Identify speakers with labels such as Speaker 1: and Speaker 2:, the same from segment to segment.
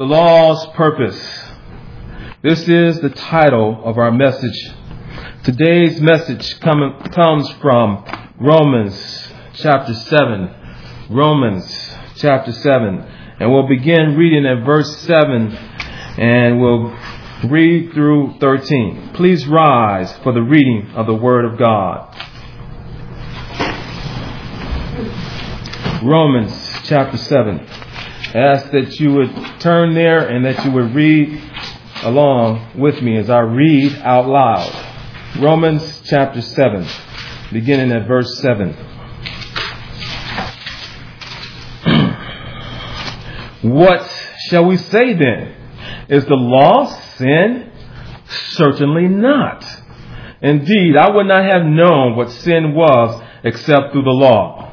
Speaker 1: The law's purpose. This is the title of our message. Today's message come, comes from Romans chapter 7. Romans chapter 7. And we'll begin reading at verse 7 and we'll read through 13. Please rise for the reading of the Word of God. Romans chapter 7. Ask that you would turn there and that you would read along with me as I read out loud. Romans chapter 7, beginning at verse 7. what shall we say then? Is the law sin? Certainly not. Indeed, I would not have known what sin was except through the law.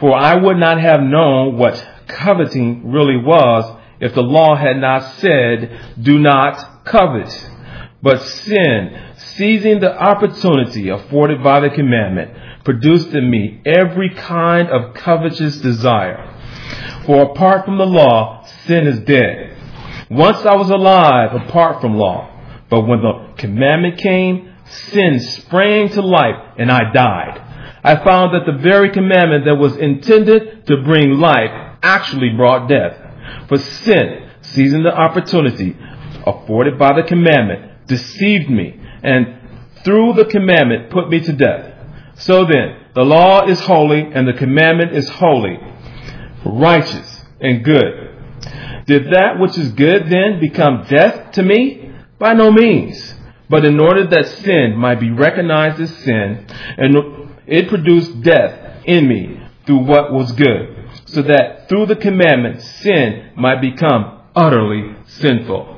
Speaker 1: For I would not have known what coveting really was if the law had not said, do not covet. But sin, seizing the opportunity afforded by the commandment, produced in me every kind of covetous desire. For apart from the law, sin is dead. Once I was alive apart from law, but when the commandment came, sin sprang to life and I died. I found that the very commandment that was intended to bring life actually brought death. For sin, seizing the opportunity afforded by the commandment, deceived me and through the commandment put me to death. So then, the law is holy and the commandment is holy, righteous and good. Did that which is good then become death to me? By no means. But in order that sin might be recognized as sin and it produced death in me through what was good, so that through the commandment sin might become utterly sinful.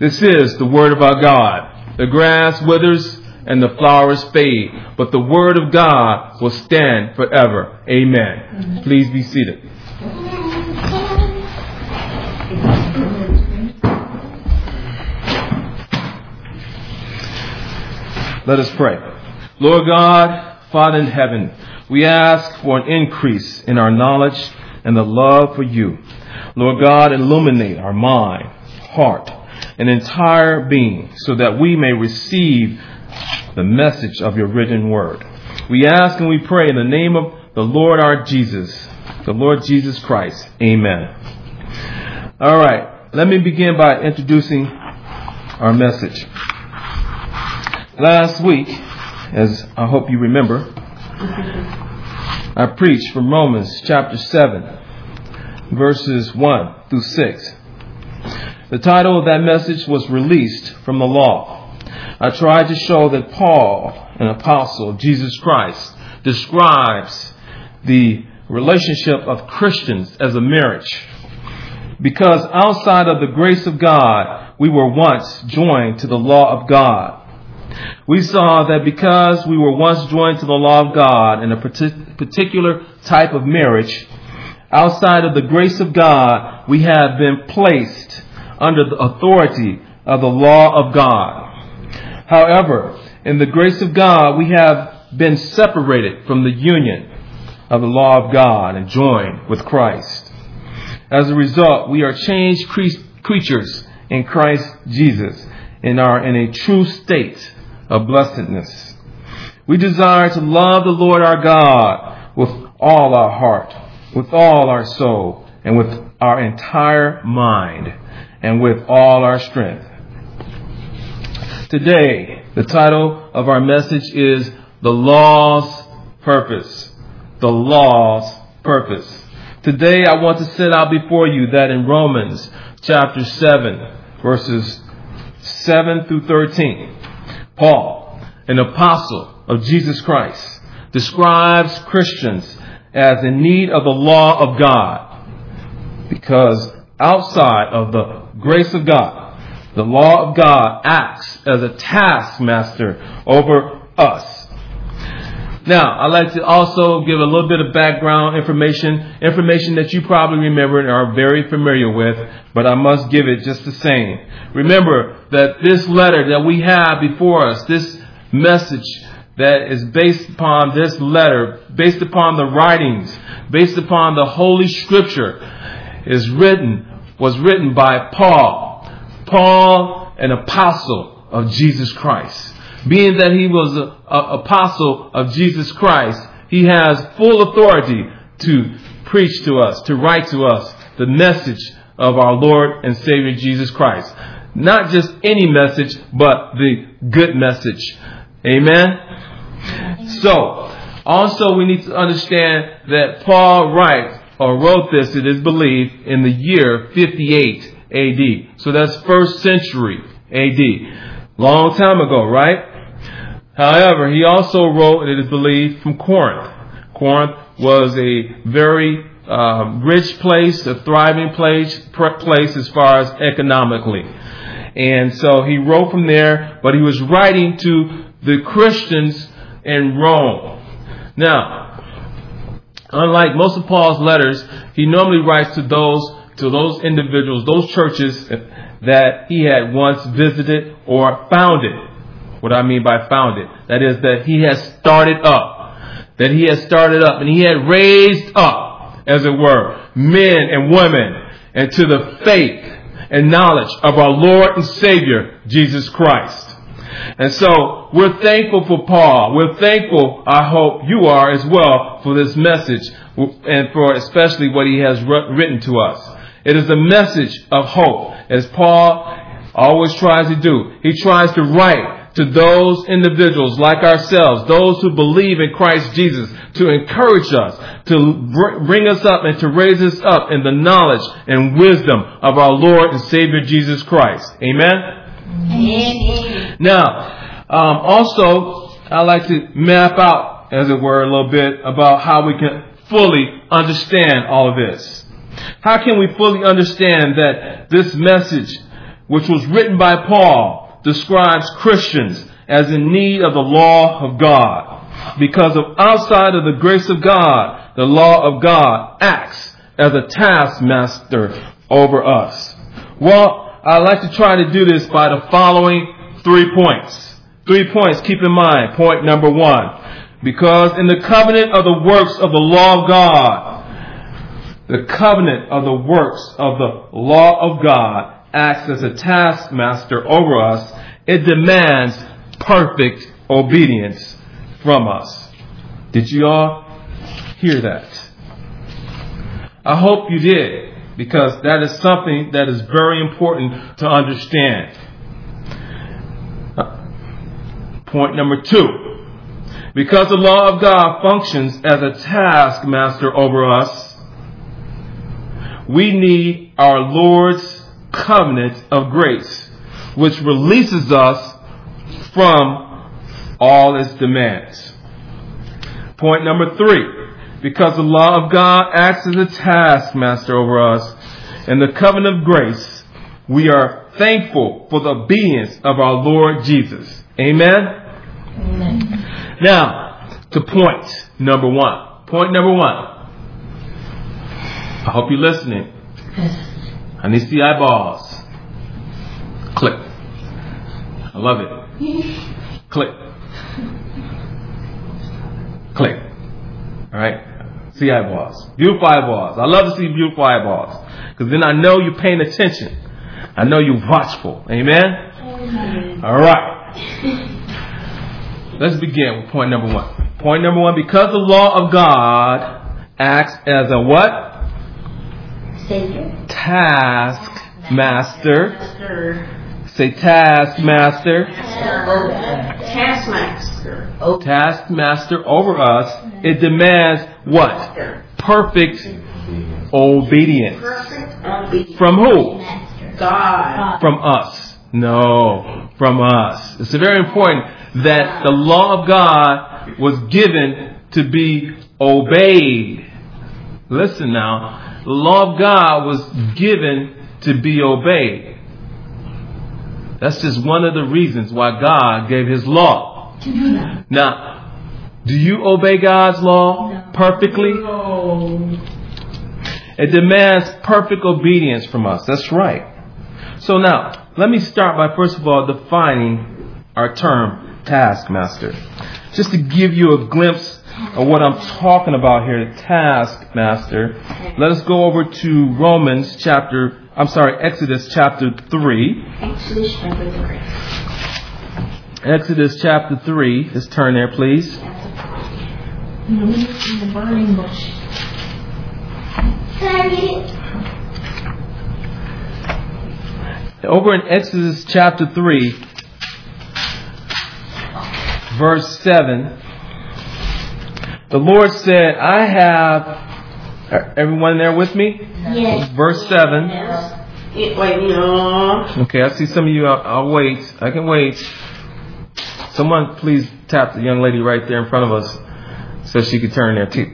Speaker 1: This is the word of our God. The grass withers and the flowers fade, but the word of God will stand forever. Amen. Please be seated. Let us pray. Lord God, Father in heaven, we ask for an increase in our knowledge and the love for you. Lord God, illuminate our mind, heart, and entire being so that we may receive the message of your written word. We ask and we pray in the name of the Lord our Jesus, the Lord Jesus Christ. Amen. All right. Let me begin by introducing our message. Last week, as I hope you remember. I preached from Romans chapter 7, verses 1 through 6. The title of that message was Released from the Law. I tried to show that Paul, an apostle of Jesus Christ, describes the relationship of Christians as a marriage. Because outside of the grace of God, we were once joined to the law of God we saw that because we were once joined to the law of God in a particular type of marriage, outside of the grace of God, we have been placed under the authority of the law of God. However, in the grace of God, we have been separated from the union of the law of God and joined with Christ. As a result, we are changed creatures in Christ Jesus and are in a true state of blessedness. We desire to love the Lord our God with all our heart, with all our soul, and with our entire mind, and with all our strength. Today, the title of our message is The Law's Purpose. The Law's Purpose. Today, I want to set out before you that in Romans chapter 7, verses 7 through 13, Paul, an apostle of Jesus Christ, describes Christians as in need of the law of God because outside of the grace of God, the law of God acts as a taskmaster over us. Now, I'd like to also give a little bit of background information, information that you probably remember and are very familiar with, but I must give it just the same. Remember that this letter that we have before us, this message that is based upon this letter, based upon the writings, based upon the Holy Scripture, is written was written by Paul. Paul, an apostle of Jesus Christ. Being that he was an apostle of Jesus Christ, he has full authority to preach to us, to write to us the message of our Lord and Savior Jesus Christ. Not just any message, but the good message. Amen? So, also we need to understand that Paul writes or wrote this, it is believed, in the year 58 AD. So that's first century AD. Long time ago, right? However, he also wrote, it is believed, from Corinth. Corinth was a very uh, rich place, a thriving place, place as far as economically. And so he wrote from there, but he was writing to the Christians in Rome. Now, unlike most of Paul's letters, he normally writes to those to those individuals, those churches that he had once visited or founded. What I mean by founded, that is that he has started up, that he has started up, and he had raised up, as it were, men and women into the faith and knowledge of our Lord and Savior, Jesus Christ. And so we're thankful for Paul. We're thankful, I hope you are as well, for this message and for especially what he has written to us. It is a message of hope, as Paul always tries to do. He tries to write to those individuals like ourselves, those who believe in Christ Jesus, to encourage us, to bring us up and to raise us up in the knowledge and wisdom of our Lord and Savior Jesus Christ. Amen? Amen. Now, um, also, I like to map out, as it were, a little bit about how we can fully understand all of this. How can we fully understand that this message, which was written by Paul, describes Christians as in need of the law of God? Because of outside of the grace of God, the law of God acts as a taskmaster over us. Well, I like to try to do this by the following three points. Three points, keep in mind. Point number one. Because in the covenant of the works of the law of God, the covenant of the works of the law of God acts as a taskmaster over us. It demands perfect obedience from us. Did you all hear that? I hope you did because that is something that is very important to understand. Point number two. Because the law of God functions as a taskmaster over us, we need our Lord's covenant of grace, which releases us from all its demands. Point number three because the law of God acts as a taskmaster over us. In the covenant of grace, we are thankful for the obedience of our Lord Jesus. Amen? Amen. Now, to point number one. Point number one. I hope you're listening. I need to see eyeballs. Click. I love it. Click. Click. All right. See eyeballs. Beautiful eyeballs. I love to see beautiful eyeballs. Because then I know you're paying attention. I know you're watchful. Amen? Amen. All right. Let's begin with point number one. Point number one, because the law of God acts as a what? Savior. Task master. Say taskmaster.
Speaker 2: Taskmaster.
Speaker 1: Taskmaster over us. It demands what? Perfect obedience. From who?
Speaker 2: God.
Speaker 1: From us. No, from us. It's very important that the law of God was given to be obeyed. Listen now. The law of God was given to be obeyed. That's just one of the reasons why God gave His law. Now, do you obey God's law perfectly?
Speaker 2: No.
Speaker 1: It demands perfect obedience from us. That's right. So now, let me start by first of all defining our term taskmaster. Just to give you a glimpse of what I'm talking about here, taskmaster, let us go over to Romans chapter, I'm sorry, Exodus chapter 3.
Speaker 3: Exodus chapter 3.
Speaker 1: Exodus chapter 3. Let's turn there, please.
Speaker 3: The burning bush.
Speaker 1: Over in Exodus chapter 3, verse 7, the Lord said, I have, everyone there with me?
Speaker 3: Yes.
Speaker 1: Verse 7.
Speaker 2: Wait, no.
Speaker 1: Okay, I see some of you. I'll, I'll wait. I can wait. Someone please tap the young lady right there in front of us so she can turn there too.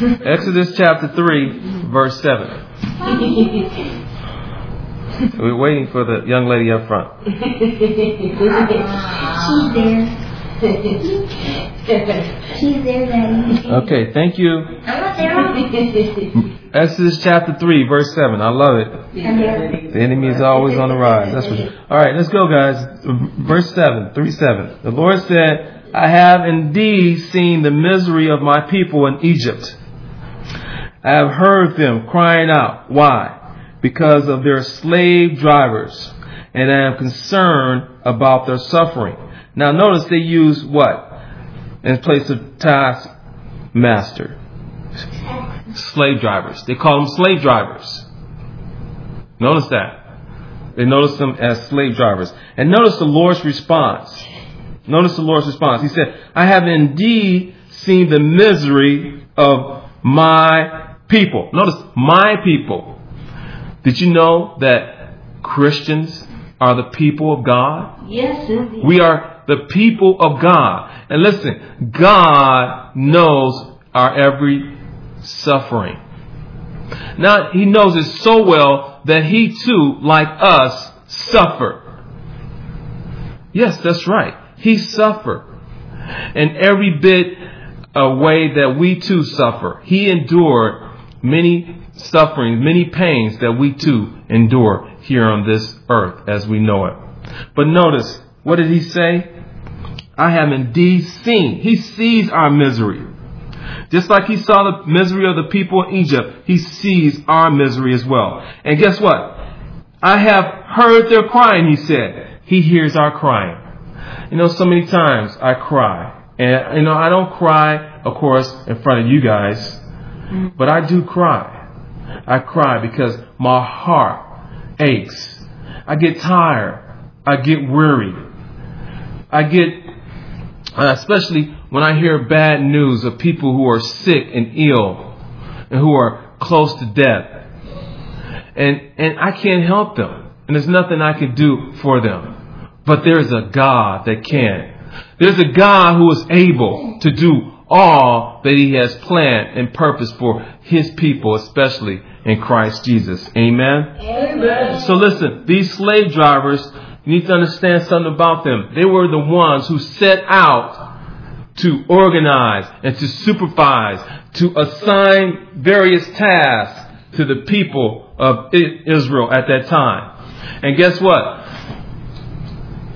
Speaker 1: Exodus chapter 3, verse 7. We're waiting for the young lady up front.
Speaker 3: She's there. She's there, Daddy.
Speaker 1: Okay, thank you.
Speaker 3: I'm not there.
Speaker 1: Exodus chapter 3, verse 7. I love it. The enemy is always on the rise. That's what. All right, let's go, guys. Verse 7, 3 7. The Lord said, I have indeed seen the misery of my people in Egypt. I have heard them crying out. Why? Because of their slave drivers. And I am concerned about their suffering. Now notice they use what? In place of taskmaster. Slave drivers. They call them slave drivers. Notice that. They notice them as slave drivers. And notice the Lord's response. Notice the Lord's response. He said, I have indeed seen the misery of my people. Notice, my people. Did you know that Christians are the people of God?
Speaker 2: Yes, indeed.
Speaker 1: We are the people of God. And listen, God knows our every suffering. Now, He knows it so well that He too, like us, suffer. Yes, that's right. He suffered. And every bit a way that we too suffer. He endured many sufferings, many pains that we too endure here on this earth as we know it. But notice, what did he say? I have indeed seen. He sees our misery. Just like he saw the misery of the people in Egypt, he sees our misery as well. And guess what? I have heard their crying, he said. He hears our crying. You know, so many times I cry. And, you know, I don't cry, of course, in front of you guys, but I do cry. I cry because my heart aches. I get tired. I get weary. I get, uh, especially when I hear bad news of people who are sick and ill and who are close to death. And, and I can't help them. And there's nothing I can do for them. But there's a God that can. There's a God who is able to do all that he has planned and purpose for his people, especially in Christ Jesus. Amen.
Speaker 2: Amen.
Speaker 1: So listen, these slave drivers, you need to understand something about them. They were the ones who set out to organize and to supervise, to assign various tasks to the people of Israel at that time. And guess what?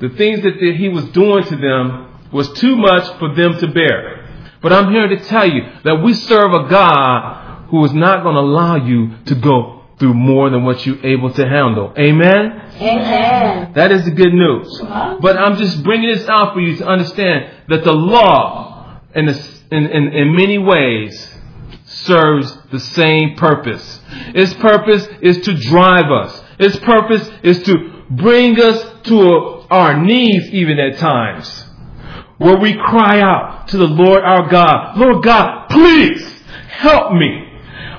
Speaker 1: The things that he was doing to them was too much for them to bear. But I'm here to tell you that we serve a God who is not going to allow you to go through more than what you're able to handle. Amen?
Speaker 2: Amen.
Speaker 1: That is the good news. But I'm just bringing this out for you to understand that the law, in, the, in, in, in many ways, serves the same purpose. Its purpose is to drive us. Its purpose is to bring us to our knees even at times. Where we cry out to the Lord our God, Lord God, please help me.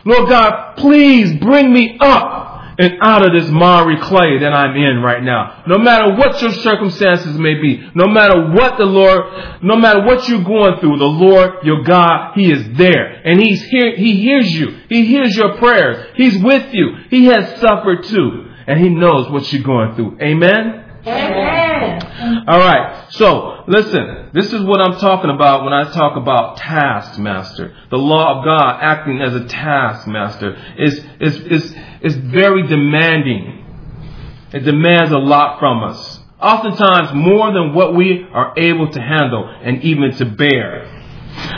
Speaker 1: Lord God, please bring me up and out of this miry clay that I'm in right now. No matter what your circumstances may be, no matter what the Lord, no matter what you're going through, the Lord, your God, He is there. And He's here, He hears you. He hears your prayers. He's with you. He has suffered too. And He knows what you're going through. Amen?
Speaker 2: Amen.
Speaker 1: All right. So, listen, this is what I'm talking about when I talk about taskmaster. The law of God acting as a taskmaster is, is, is, is very demanding. It demands a lot from us. Oftentimes more than what we are able to handle and even to bear.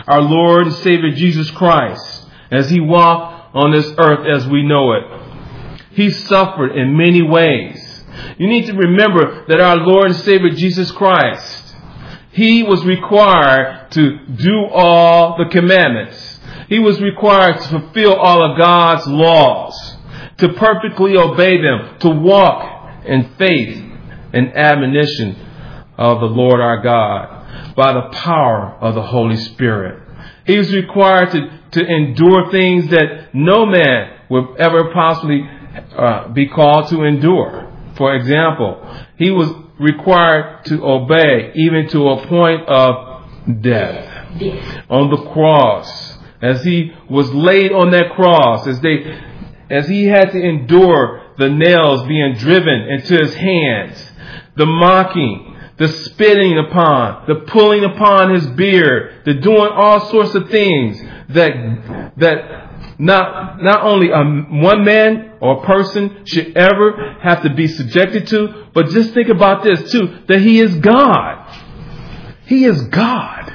Speaker 1: Our Lord and Savior Jesus Christ, as He walked on this earth as we know it, He suffered in many ways. You need to remember that our Lord and Savior Jesus Christ, He was required to do all the commandments. He was required to fulfill all of God's laws, to perfectly obey them, to walk in faith and admonition of the Lord our God by the power of the Holy Spirit. He was required to, to endure things that no man would ever possibly uh, be called to endure. For example, he was required to obey even to a point of death. On the cross, as he was laid on that cross, as they, as he had to endure the nails being driven into his hands, the mocking, the spitting upon, the pulling upon his beard, the doing all sorts of things that, that not, not only a, one man or a person should ever have to be subjected to, but just think about this too, that he is God. He is God.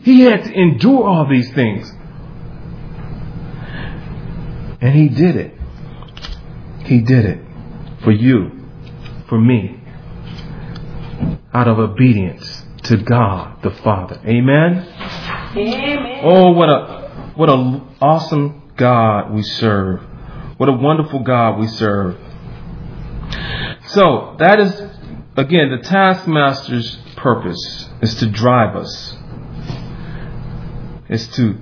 Speaker 1: He had to endure all these things. And he did it. He did it for you, for me, out of obedience to God the Father. Amen.
Speaker 2: Amen.
Speaker 1: Oh, what a what a awesome God we serve. What a wonderful God we serve. So that is again the taskmaster's purpose is to drive us. Is to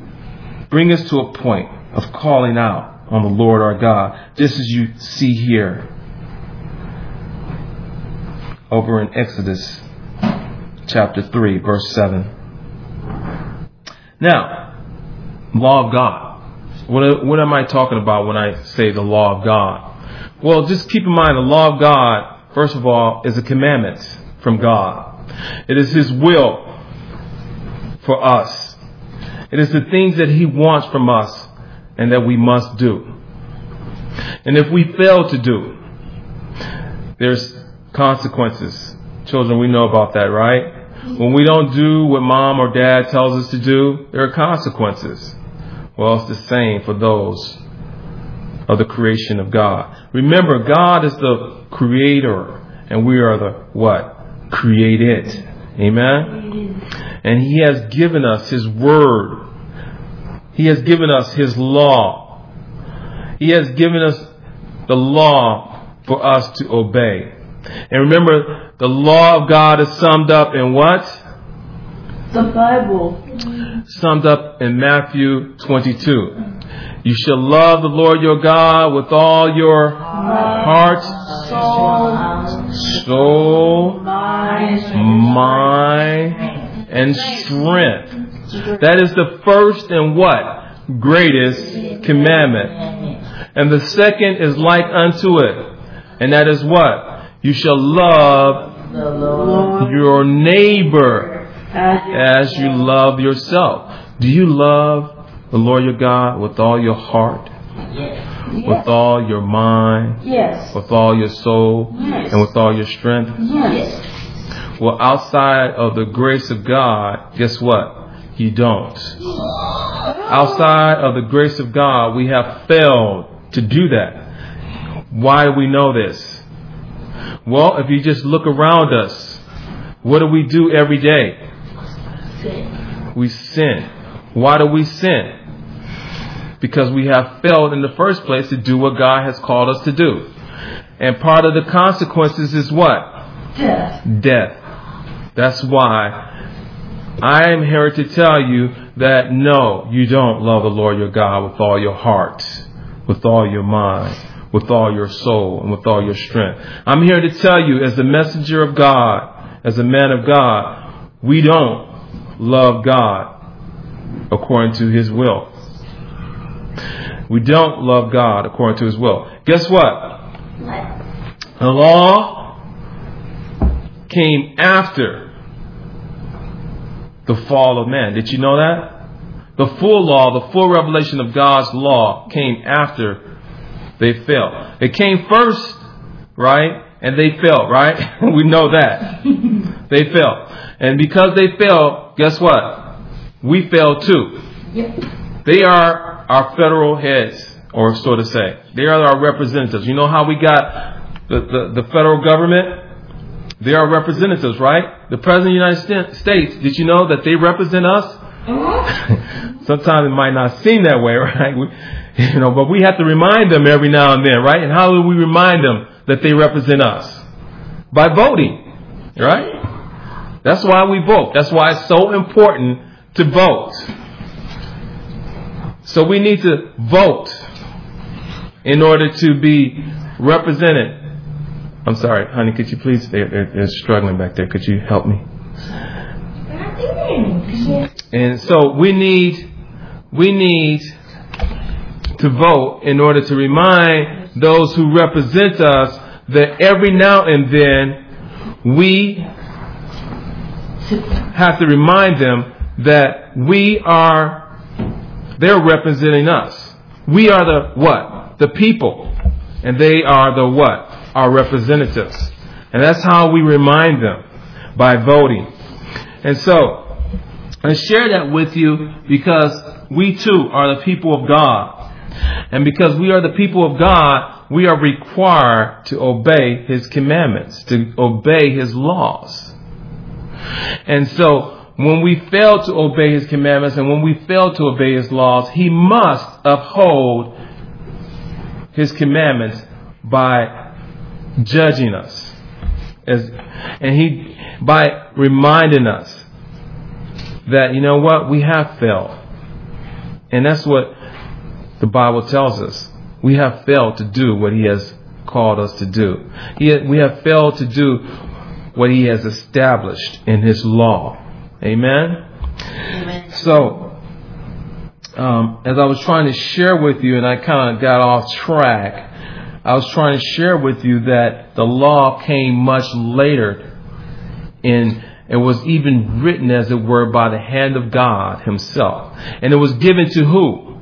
Speaker 1: bring us to a point of calling out on the Lord our God, just as you see here over in Exodus chapter 3, verse 7. Now, law of God. What, what am I talking about when I say the law of God? Well, just keep in mind the law of God, first of all, is a commandment from God. It is His will for us. It is the things that He wants from us and that we must do. And if we fail to do, there's consequences. Children, we know about that, right? When we don't do what mom or dad tells us to do, there are consequences. Well, it's the same for those of the creation of God. Remember, God is the creator and we are the what? Created. Amen? And He has given us His word. He has given us His law. He has given us the law for us to obey. And remember, the law of God is summed up in what?
Speaker 2: The Bible.
Speaker 1: Summed up in Matthew 22. You shall love the Lord your God with all your heart,
Speaker 2: Soul.
Speaker 1: soul,
Speaker 2: Mind.
Speaker 1: mind, and strength. That is the first and what? Greatest commandment. And the second is like unto it. And that is what? You shall love your neighbor
Speaker 2: As
Speaker 1: as you love yourself. Do you love the Lord your God with all your heart, with all your mind,
Speaker 2: Yes.
Speaker 1: with all your soul,
Speaker 2: Yes.
Speaker 1: and with all your strength?
Speaker 2: Yes.
Speaker 1: Well, outside of the grace of God, guess what? You don't. Outside of the grace of God, we have failed to do that. Why do we know this? Well, if you just look around us, what do we do every day? We sin. Why do we sin? Because we have failed in the first place to do what God has called us to do. And part of the consequences is what?
Speaker 2: Death.
Speaker 1: death. That's why I am here to tell you that no, you don't love the Lord your God with all your heart, with all your mind, with all your soul, and with all your strength. I'm here to tell you, as the messenger of God, as a man of God, we don't love God according to his will. We don't love God according to his will. Guess what? The law came after the fall of man. Did you know that? The full law, the full revelation of God's law came after they fell. It came first, right? And they fell, right? we know that. they fell. And because they fell, guess what? we fail too.
Speaker 2: Yep.
Speaker 1: They are our federal heads, or so to say. They are our representatives. You know how we got the, the, the federal government? They are representatives, right? The President of the United States, did you know that they represent us? Mm-hmm. Sometimes it might not seem that way, right? We, you know, but we have to remind them every now and then, right? And how do we remind them that they represent us? By voting, right? That's why we vote. That's why it's so important to vote. So we need to vote in order to be represented. I'm sorry, honey, could you please, they're, they're, they're struggling back there. Could you help me? And so we need, we need to vote in order to remind those who represent us that every now and then we have to remind them that we are, they're representing us. We are the what? The people. And they are the what? Our representatives. And that's how we remind them by voting. And so, I share that with you because we too are the people of God. And because we are the people of God, we are required to obey His commandments, to obey His laws. And so, when we fail to obey His commandments and when we fail to obey His laws, He must uphold His commandments by judging us. As, and He, by reminding us that, you know what, we have failed. And that's what the Bible tells us. We have failed to do what He has called us to do. He, we have failed to do what He has established in His law. Amen?
Speaker 2: Amen.
Speaker 1: So, um, as I was trying to share with you, and I kind of got off track, I was trying to share with you that the law came much later and it was even written, as it were, by the hand of God Himself. And it was given to who?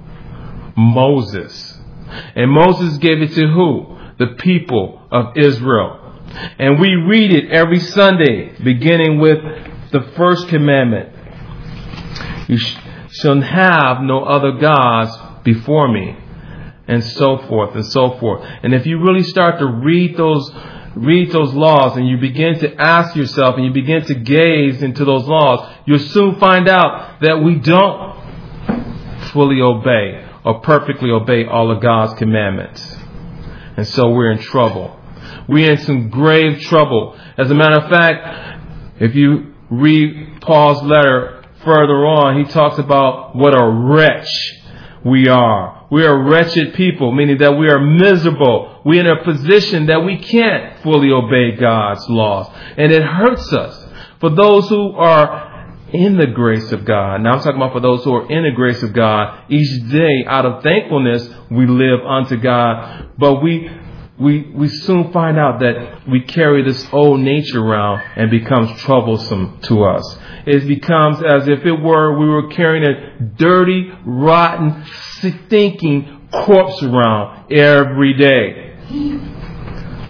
Speaker 1: Moses. And Moses gave it to who? The people of Israel. And we read it every Sunday, beginning with the first commandment. You sh- shall have no other gods before me. And so forth and so forth. And if you really start to read those read those laws and you begin to ask yourself and you begin to gaze into those laws, you'll soon find out that we don't fully obey or perfectly obey all of God's commandments. And so we're in trouble. We're in some grave trouble. As a matter of fact, if you read Paul's letter further on, he talks about what a wretch we are. We are wretched people, meaning that we are miserable. We're in a position that we can't fully obey God's laws. And it hurts us. For those who are in the grace of God, now I'm talking about for those who are in the grace of God, each day out of thankfulness, we live unto God. But we, we, we soon find out that we carry this old nature around and becomes troublesome to us. It becomes as if it were we were carrying a dirty, rotten, stinking corpse around every day.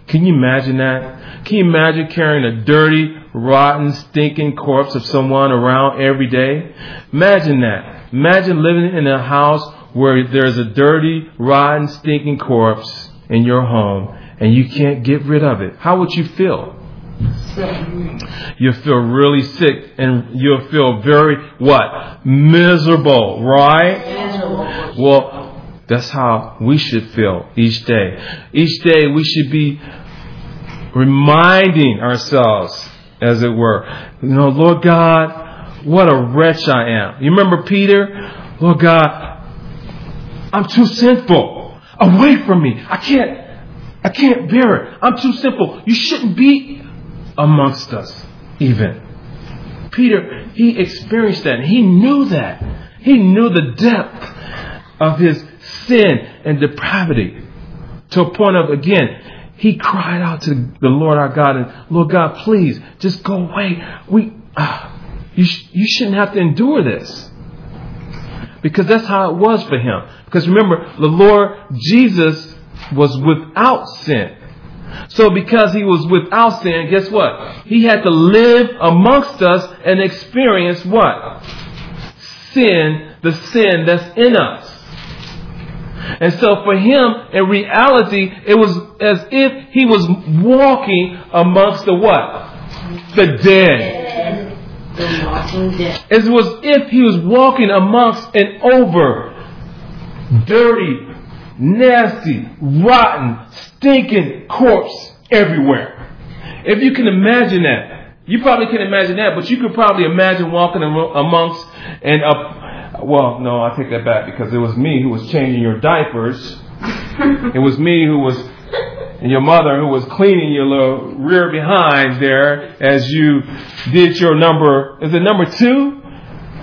Speaker 1: Can you imagine that? Can you imagine carrying a dirty, rotten, stinking corpse of someone around every day? Imagine that. Imagine living in a house where there's a dirty, rotten, stinking corpse in your home and you can't get rid of it. How would you feel? You'll feel really sick and you'll feel very, what? Miserable, right? Well, that's how we should feel each day. Each day we should be reminding ourselves, as it were, you know, Lord God, what a wretch I am. You remember Peter? Lord God, I'm too sinful. Away from me. I can't, I can't bear it. I'm too simple. You shouldn't be amongst us, even. Peter, he experienced that. He knew that. He knew the depth of his sin and depravity to a point of, again, he cried out to the Lord our God and, Lord God, please, just go away. We, uh, you, sh- you shouldn't have to endure this. Because that's how it was for him. Because remember, the Lord Jesus was without sin. So because he was without sin, guess what? He had to live amongst us and experience what? sin the sin that's in us. And so for him, in reality, it was as if he was walking amongst the what? The dead.
Speaker 2: Walking dead.
Speaker 1: It was if he was walking amongst and over dirty, nasty, rotten, stinking corpse everywhere. If you can imagine that, you probably can imagine that, but you could probably imagine walking amongst and up. Well, no, I take that back because it was me who was changing your diapers. It was me who was, and your mother who was cleaning your little rear behind there as you did your number. Is it number two?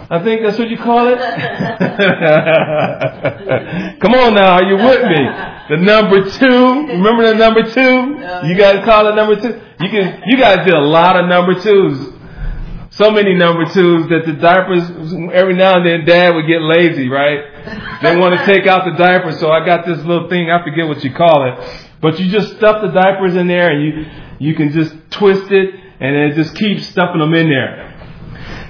Speaker 1: I think that's what you call it. Come on now, are you with me? The number two. Remember the number two? You guys call it number two? You can. You guys did a lot of number twos. So many number twos that the diapers. Every now and then, Dad would get lazy, right? They want to take out the diapers, so I got this little thing. I forget what you call it, but you just stuff the diapers in there, and you you can just twist it, and it just keeps stuffing them in there.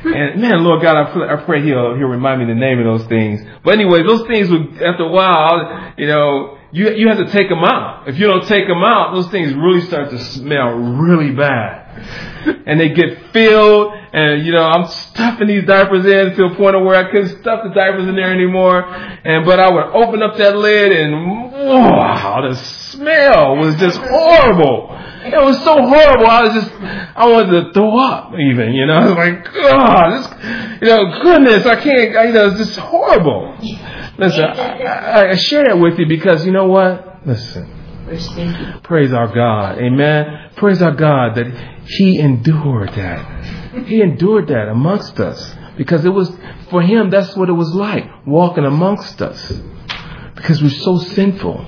Speaker 1: And man, Lord God, I pray, I pray He'll He'll remind me the name of those things. But anyway, those things would after a while, you know, you you have to take them out. If you don't take them out, those things really start to smell really bad, and they get filled. And you know, I'm stuffing these diapers in to a point where I couldn't stuff the diapers in there anymore. And but I would open up that lid, and oh, wow, the smell was just horrible. It was so horrible. I was just, I wanted to throw up even, you know. I was like, God, this, you know, goodness, I can't, I, you know, it's just horrible. Listen, I, I, I share that with you because you know what? Listen, praise our God. Amen. Praise our God that He endured that. He endured that amongst us because it was, for Him, that's what it was like, walking amongst us because we're so sinful.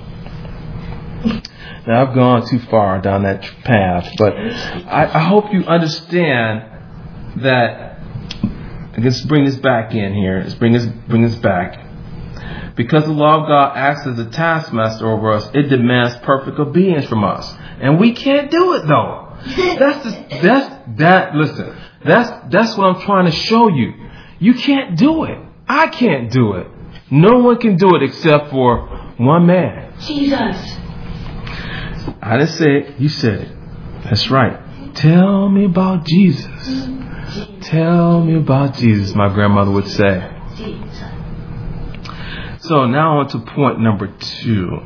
Speaker 1: Now I've gone too far down that path, but I, I hope you understand that. Let's bring this back in here. Let's bring this bring this back. Because the law of God acts as a taskmaster over us, it demands perfect obedience from us, and we can't do it though. That's the, that's that. Listen, that's that's what I'm trying to show you. You can't do it. I can't do it. No one can do it except for one man.
Speaker 2: Jesus.
Speaker 1: I didn't say it. You said it. That's right. Tell me about Jesus. Tell me about Jesus, my grandmother would say. So now on to point number two.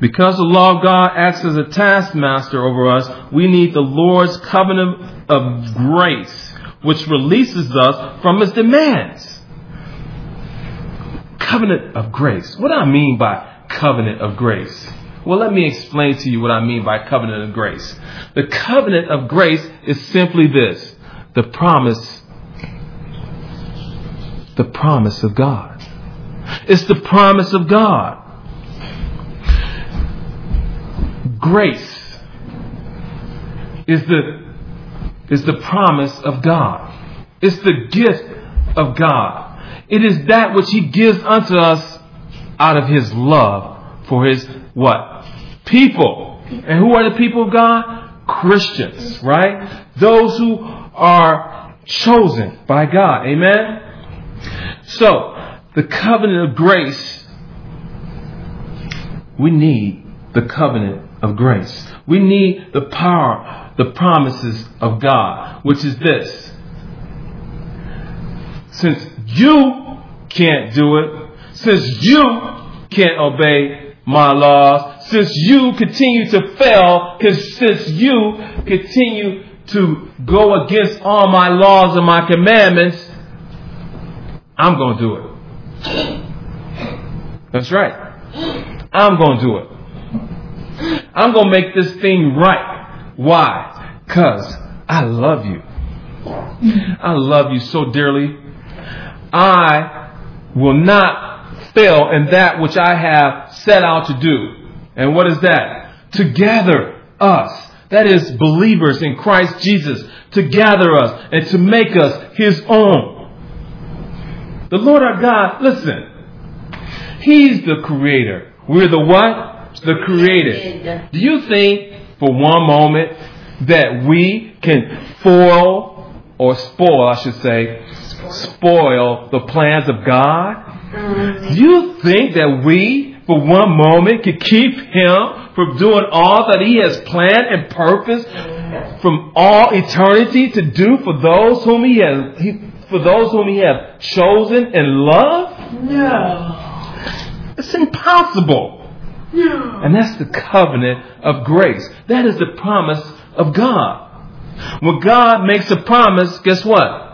Speaker 1: Because the law of God acts as a taskmaster over us, we need the Lord's covenant of grace, which releases us from his demands. Covenant of grace. What do I mean by covenant of grace? Well, let me explain to you what I mean by covenant of grace. The covenant of grace is simply this the promise, the promise of God. It's the promise of God. Grace is the, is the promise of God. It's the gift of God. It is that which He gives unto us out of His love for His what? People. And who are the people of God? Christians, right? Those who are chosen by God. Amen? So, the covenant of grace, we need the covenant of grace. We need the power, the promises of God, which is this. Since you can't do it, since you can't obey my laws, since you continue to fail, since you continue to go against all my laws and my commandments, I'm going to do it. That's right. I'm going to do it. I'm going to make this thing right. Why? Because I love you. I love you so dearly. I will not fail in that which I have set out to do. And what is that? To gather us. That is believers in Christ Jesus. To gather us and to make us His own. The Lord our God, listen. He's the creator. We're the what? The created. Do you think for one moment that we can foil or spoil, I should say, spoil the plans of God? Do you think that we, for one moment, could keep Him from doing all that He has planned and purposed from all eternity to do for those whom He has, he, for those whom He has chosen and loved?
Speaker 2: No.
Speaker 1: It's impossible.
Speaker 2: No.
Speaker 1: And that's the covenant of grace. That is the promise of God. When God makes a promise, guess what?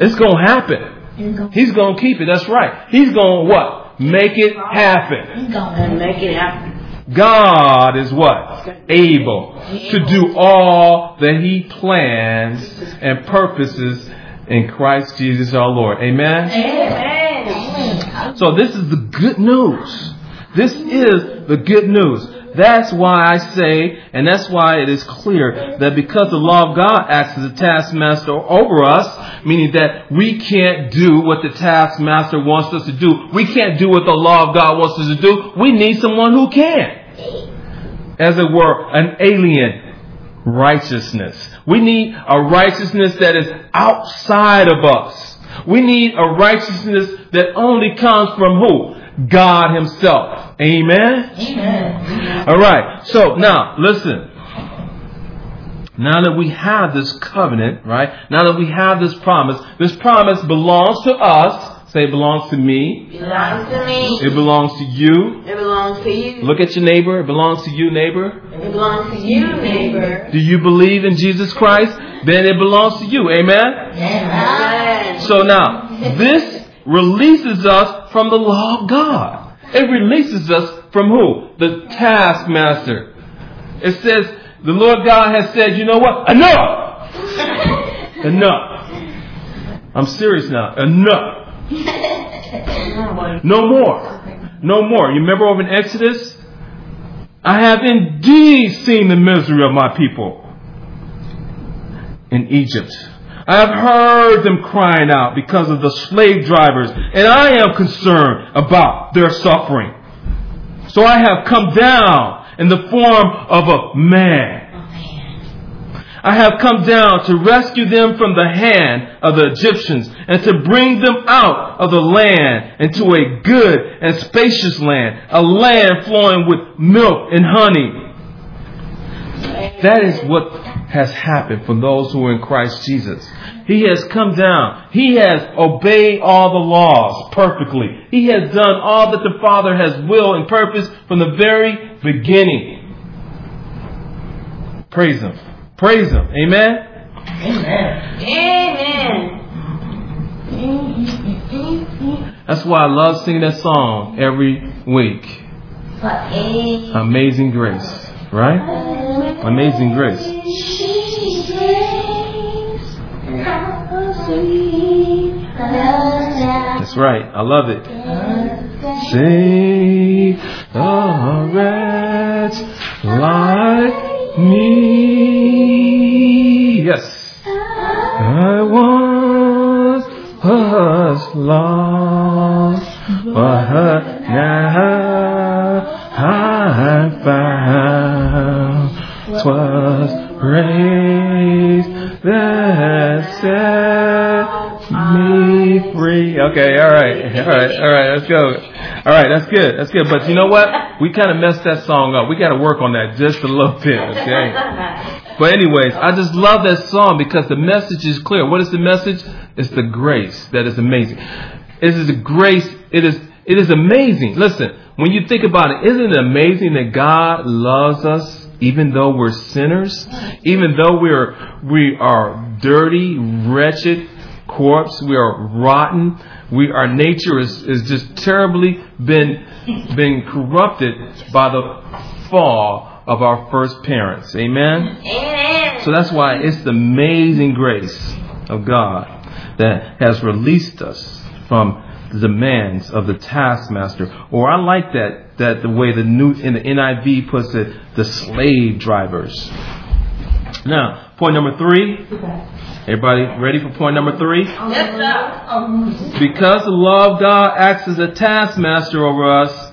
Speaker 1: It's going to happen. He's going to keep it. That's right. He's going to what? Make it happen.
Speaker 2: And make it happen.
Speaker 1: God is what? Able to do all that He plans and purposes in Christ Jesus our Lord. Amen?
Speaker 2: Amen.
Speaker 1: So this is the good news. This is the good news. That's why I say, and that's why it is clear that because the law of God acts as a taskmaster over us, meaning that we can't do what the taskmaster wants us to do. We can't do what the law of God wants us to do. We need someone who can. As it were, an alien righteousness. We need a righteousness that is outside of us. We need a righteousness that only comes from who? God Himself. Amen?
Speaker 2: Amen.
Speaker 1: All right. So now, listen. Now that we have this covenant, right? Now that we have this promise, this promise belongs to us. Say it belongs to me.
Speaker 2: Belongs to me.
Speaker 1: It belongs to you.
Speaker 2: It belongs to you.
Speaker 1: Look at your neighbor. It belongs to you, neighbor.
Speaker 2: It belongs to you, neighbor.
Speaker 1: Do you believe in Jesus Christ? Then it belongs to you. Amen?
Speaker 2: Amen.
Speaker 1: So now, this releases us from the law of God. It releases us from who? The taskmaster. It says, the Lord God has said, you know what? Enough! Enough. I'm serious now. Enough. No more. No more. You remember over in Exodus? I have indeed seen the misery of my people in Egypt. I have heard them crying out because of the slave drivers, and I am concerned about their suffering. So I have come down in the form of a man. I have come down to rescue them from the hand of the Egyptians and to bring them out of the land into a good and spacious land, a land flowing with milk and honey. That is what has happened for those who are in Christ Jesus. He has come down. He has obeyed all the laws perfectly. He has done all that the Father has will and purpose from the very beginning. Praise Him. Praise Him. Amen.
Speaker 2: Amen. Amen.
Speaker 1: That's why I love singing that song every week. Amazing Grace. Right? Amazing Grace. That's right. I love it. Save a wretch like me. Yes. I was lost, but now I found 'twas grace that set me free. Okay, all right, all right, all right. Let's go. All right, that's good. That's good. But you know what? We kind of messed that song up. We got to work on that just a little bit. Okay. But anyways, I just love that song because the message is clear. What is the message? It's the grace that is amazing. It is the grace. It is. It is amazing. Listen, when you think about it, isn't it amazing that God loves us even though we're sinners, even though we're we are dirty, wretched corpse, we are rotten, we our nature is, is just terribly been been corrupted by the fall of our first parents. Amen.
Speaker 2: Amen.
Speaker 1: So that's why it's the amazing grace of God that has released us from the demands of the taskmaster. Or I like that that the way the new in the NIV puts it, the slave drivers. Now, point number three. Everybody ready for point number three?
Speaker 2: Yes, sir.
Speaker 1: Because the law of God acts as a taskmaster over us,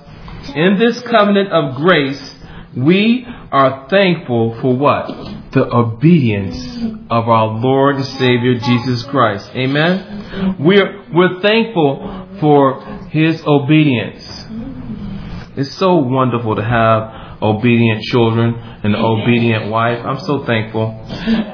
Speaker 1: in this covenant of grace, we are thankful for what? the obedience of our Lord and Savior Jesus Christ. Amen. We're we're thankful for his obedience. It's so wonderful to have obedient children and an obedient wife. I'm so thankful.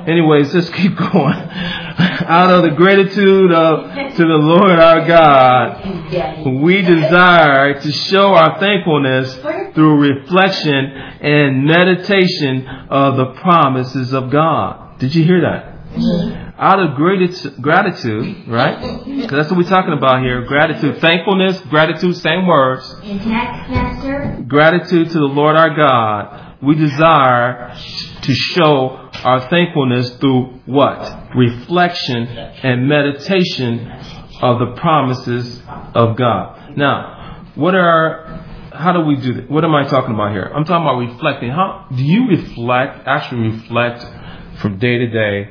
Speaker 1: Anyways, let's keep going. Out of the gratitude of to the Lord our God, we desire to show our thankfulness through reflection and meditation of the promises of God. Did you hear that? Mm-hmm. Out of gratitude, gratitude right? 'Cause that's what we're talking about here. Gratitude, thankfulness, gratitude, same words. Gratitude to the Lord our God. We desire to show our thankfulness through what? Reflection and meditation of the promises of God. Now, what are how do we do that? What am I talking about here? I'm talking about reflecting. How do you reflect, actually reflect from day to day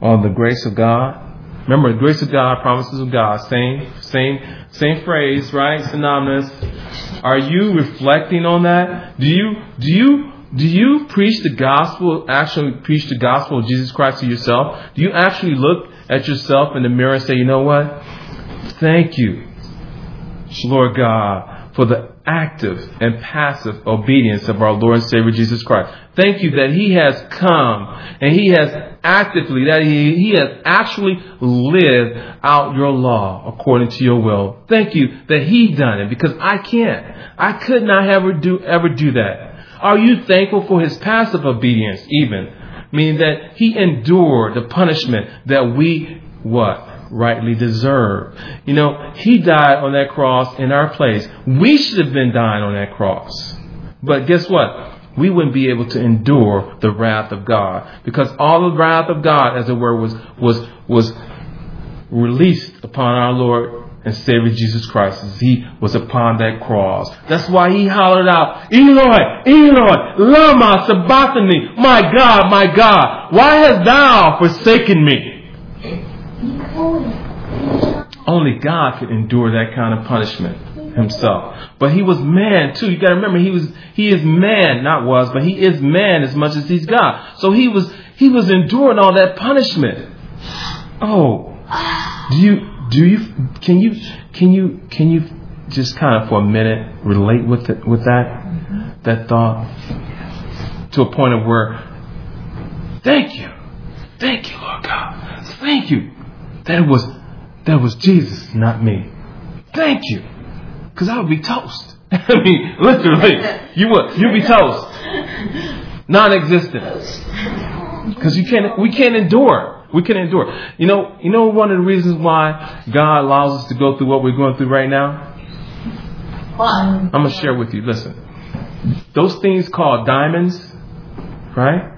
Speaker 1: on the grace of God? Remember, the grace of God, promises of God, same, same, same phrase, right? Synonymous. Are you reflecting on that? Do you, do you, do you preach the gospel, actually preach the gospel of Jesus Christ to yourself? Do you actually look at yourself in the mirror and say, you know what? Thank you, Lord God, for the active and passive obedience of our Lord and Savior Jesus Christ. Thank you that He has come and He has actively, that He, he has actually lived out your law according to your will. Thank you that He done it because I can't. I could not ever do, ever do that. Are you thankful for His passive obedience even? Meaning that He endured the punishment that we, what? rightly deserve. You know, He died on that cross in our place. We should have been dying on that cross. But guess what? We wouldn't be able to endure the wrath of God because all the wrath of God, as it were, was was was released upon our Lord and Savior Jesus Christ as He was upon that cross. That's why He hollered out, Eloi, Eloi, lama sabachthani, my God, my God, why hast Thou forsaken me? Only God could endure that kind of punishment himself. But he was man too. You gotta remember he was he is man, not was, but he is man as much as he's God. So he was he was enduring all that punishment. Oh. Do you do you can you can you can you just kind of for a minute relate with it with that mm-hmm. that thought to a point of where thank you. Thank you, Lord God. Thank you. That was that was Jesus, not me. Thank you. Because I would be toast. I mean, literally. You would. You'd be toast. Non existent. Because you can't we can't endure. We can endure. You know, you know one of the reasons why God allows us to go through what we're going through right now? I'm gonna share with you. Listen. Those things called diamonds, right?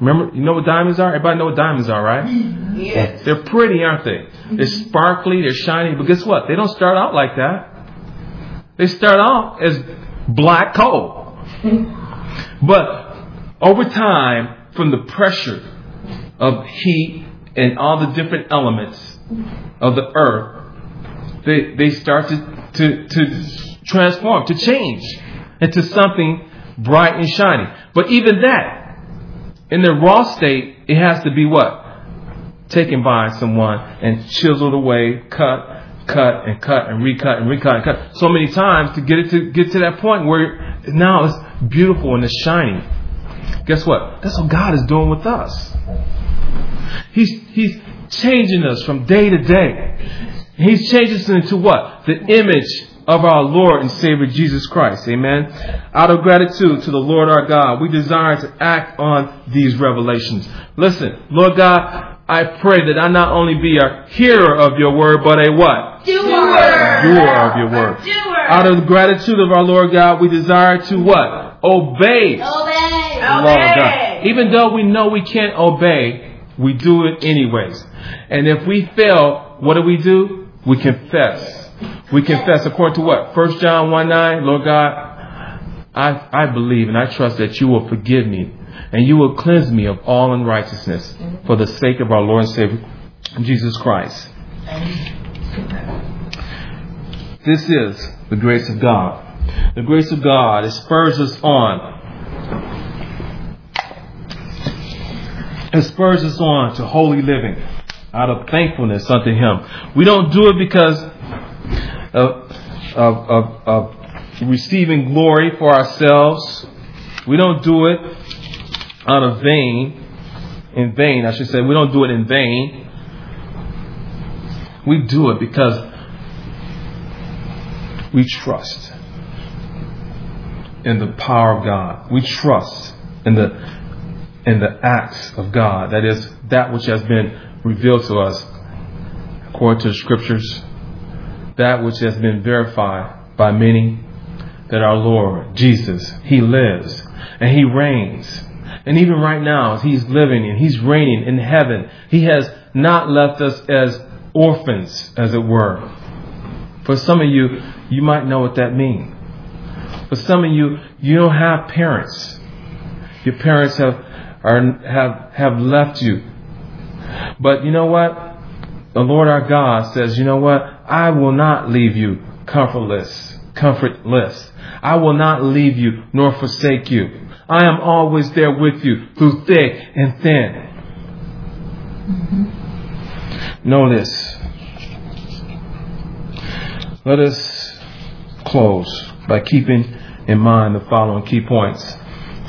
Speaker 1: Remember, you know what diamonds are? Everybody know what diamonds are, right?
Speaker 2: Yes.
Speaker 1: They're pretty, aren't they? They're mm-hmm. sparkly, they're shiny, but guess what? They don't start out like that. They start off as black coal. But over time, from the pressure of heat and all the different elements of the earth, they, they start to, to, to transform, to change into something bright and shiny. But even that, in their raw state, it has to be what? Taken by someone and chiseled away, cut, cut and cut and recut and recut and cut so many times to get it to get to that point where now it's beautiful and it's shining. Guess what? That's what God is doing with us. He's He's changing us from day to day. He's changing us into what? The image of our Lord and Savior Jesus Christ. Amen. Out of gratitude to the Lord our God, we desire to act on these revelations. Listen, Lord God, I pray that I not only be a hearer of your word, but a what?
Speaker 2: Doer.
Speaker 1: Doer of your word.
Speaker 2: Doer.
Speaker 1: Out of the gratitude of our Lord God, we desire to what? Obey the
Speaker 3: Obey.
Speaker 1: of God. Even though we know we can't obey, we do it anyways. And if we fail, what do we do? We confess. We confess according to what? First John 1 9, Lord God, I, I believe and I trust that you will forgive me and you will cleanse me of all unrighteousness for the sake of our Lord and Savior, Jesus Christ. This is the grace of God. The grace of God, it spurs us on It spurs us on to holy living out of thankfulness unto Him. We don't do it because of, of, of, of receiving glory for ourselves. We don't do it out of vain, in vain, I should say. We don't do it in vain. We do it because we trust in the power of God. We trust in the in the acts of God. That is that which has been revealed to us according to the scriptures. That which has been verified by many that our Lord Jesus, He lives and He reigns. And even right now, He's living and He's reigning in heaven, He has not left us as orphans, as it were. For some of you, you might know what that means. For some of you, you don't have parents. Your parents have are, have have left you. But you know what? The Lord our God says, you know what? I will not leave you comfortless, comfortless. I will not leave you nor forsake you. I am always there with you through thick and thin. Mm-hmm. Know this. Let us close by keeping in mind the following key points.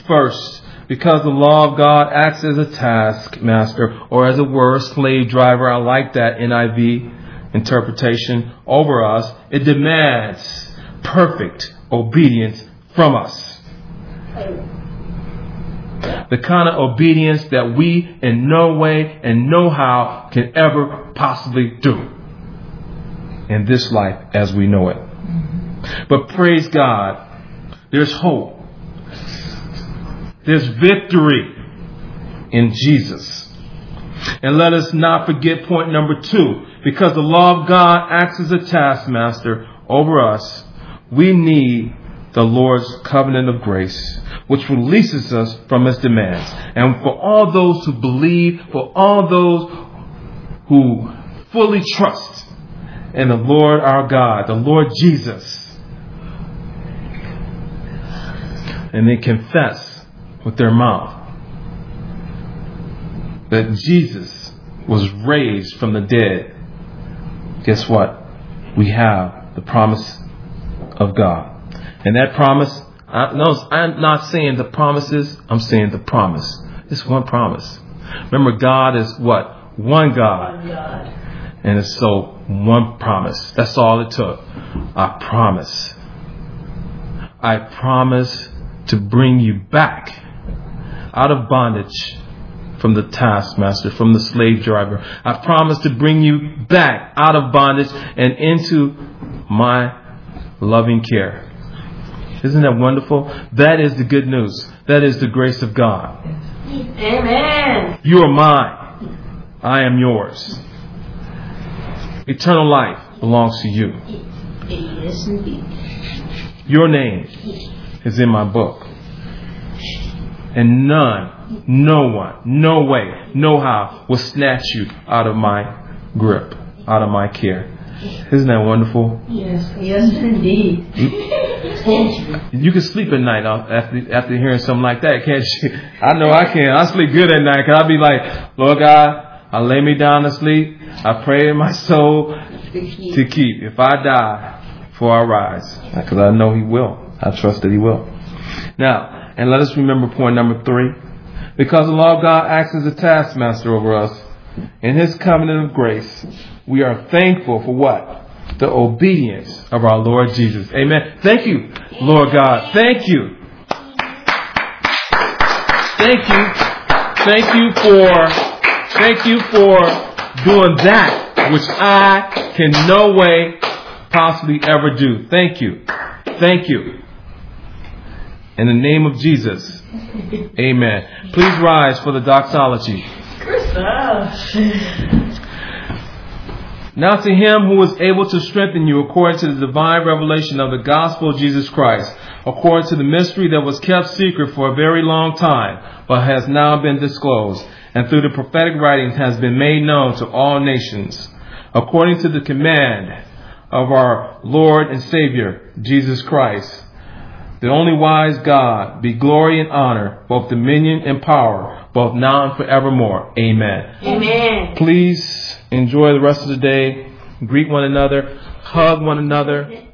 Speaker 1: First, because the law of God acts as a taskmaster or as a slave driver, I like that NIV interpretation over us, it demands perfect obedience from us. The kind of obedience that we in no way and no how can ever possibly do in this life as we know it. But praise God, there's hope. There's victory in Jesus. And let us not forget point number two. Because the law of God acts as a taskmaster over us, we need the Lord's covenant of grace, which releases us from his demands. And for all those who believe, for all those who fully trust in the Lord our God, the Lord Jesus, and they confess with their mouth that Jesus was raised from the dead, guess what? We have the promise of God. And that promise, I, no, I'm not saying the promises, I'm saying the promise. It's one promise. Remember, God is what? One God. And it's so one promise. That's all it took. I promise. I promise to bring you back out of bondage from the taskmaster, from the slave driver. I promise to bring you back out of bondage and into my loving care. Isn't that wonderful? That is the good news. That is the grace of God.
Speaker 2: Amen.
Speaker 1: You are mine. I am yours. Eternal life belongs to you.
Speaker 2: Yes, indeed.
Speaker 1: Your name is in my book. And none, no one, no way, no how will snatch you out of my grip, out of my care. Isn't that wonderful?
Speaker 2: Yes, yes, indeed.
Speaker 1: You can sleep at night uh, after after hearing something like that, can't you? I know I can. I sleep good at night because I'll be like, Lord God, I lay me down to sleep. I pray in my soul to keep. If I die, before I rise, uh, because I know He will. I trust that He will. Now, and let us remember point number three. Because the law of God acts as a taskmaster over us, in His covenant of grace, we are thankful for what? The obedience of our Lord Jesus. Amen. Thank you, Lord God. Thank you. Thank you. Thank you for, thank you for doing that which I can no way possibly ever do. Thank you. Thank you. In the name of Jesus. Amen. Please rise for the doxology. Now to him who is able to strengthen you according to the divine revelation of the gospel of Jesus Christ, according to the mystery that was kept secret for a very long time, but has now been disclosed, and through the prophetic writings has been made known to all nations, according to the command of our Lord and Savior, Jesus Christ. The only wise God, be glory and honor, both dominion and power, both now and forevermore. Amen.
Speaker 2: Amen.
Speaker 1: Please enjoy the rest of the day. Greet one another. Hug one another.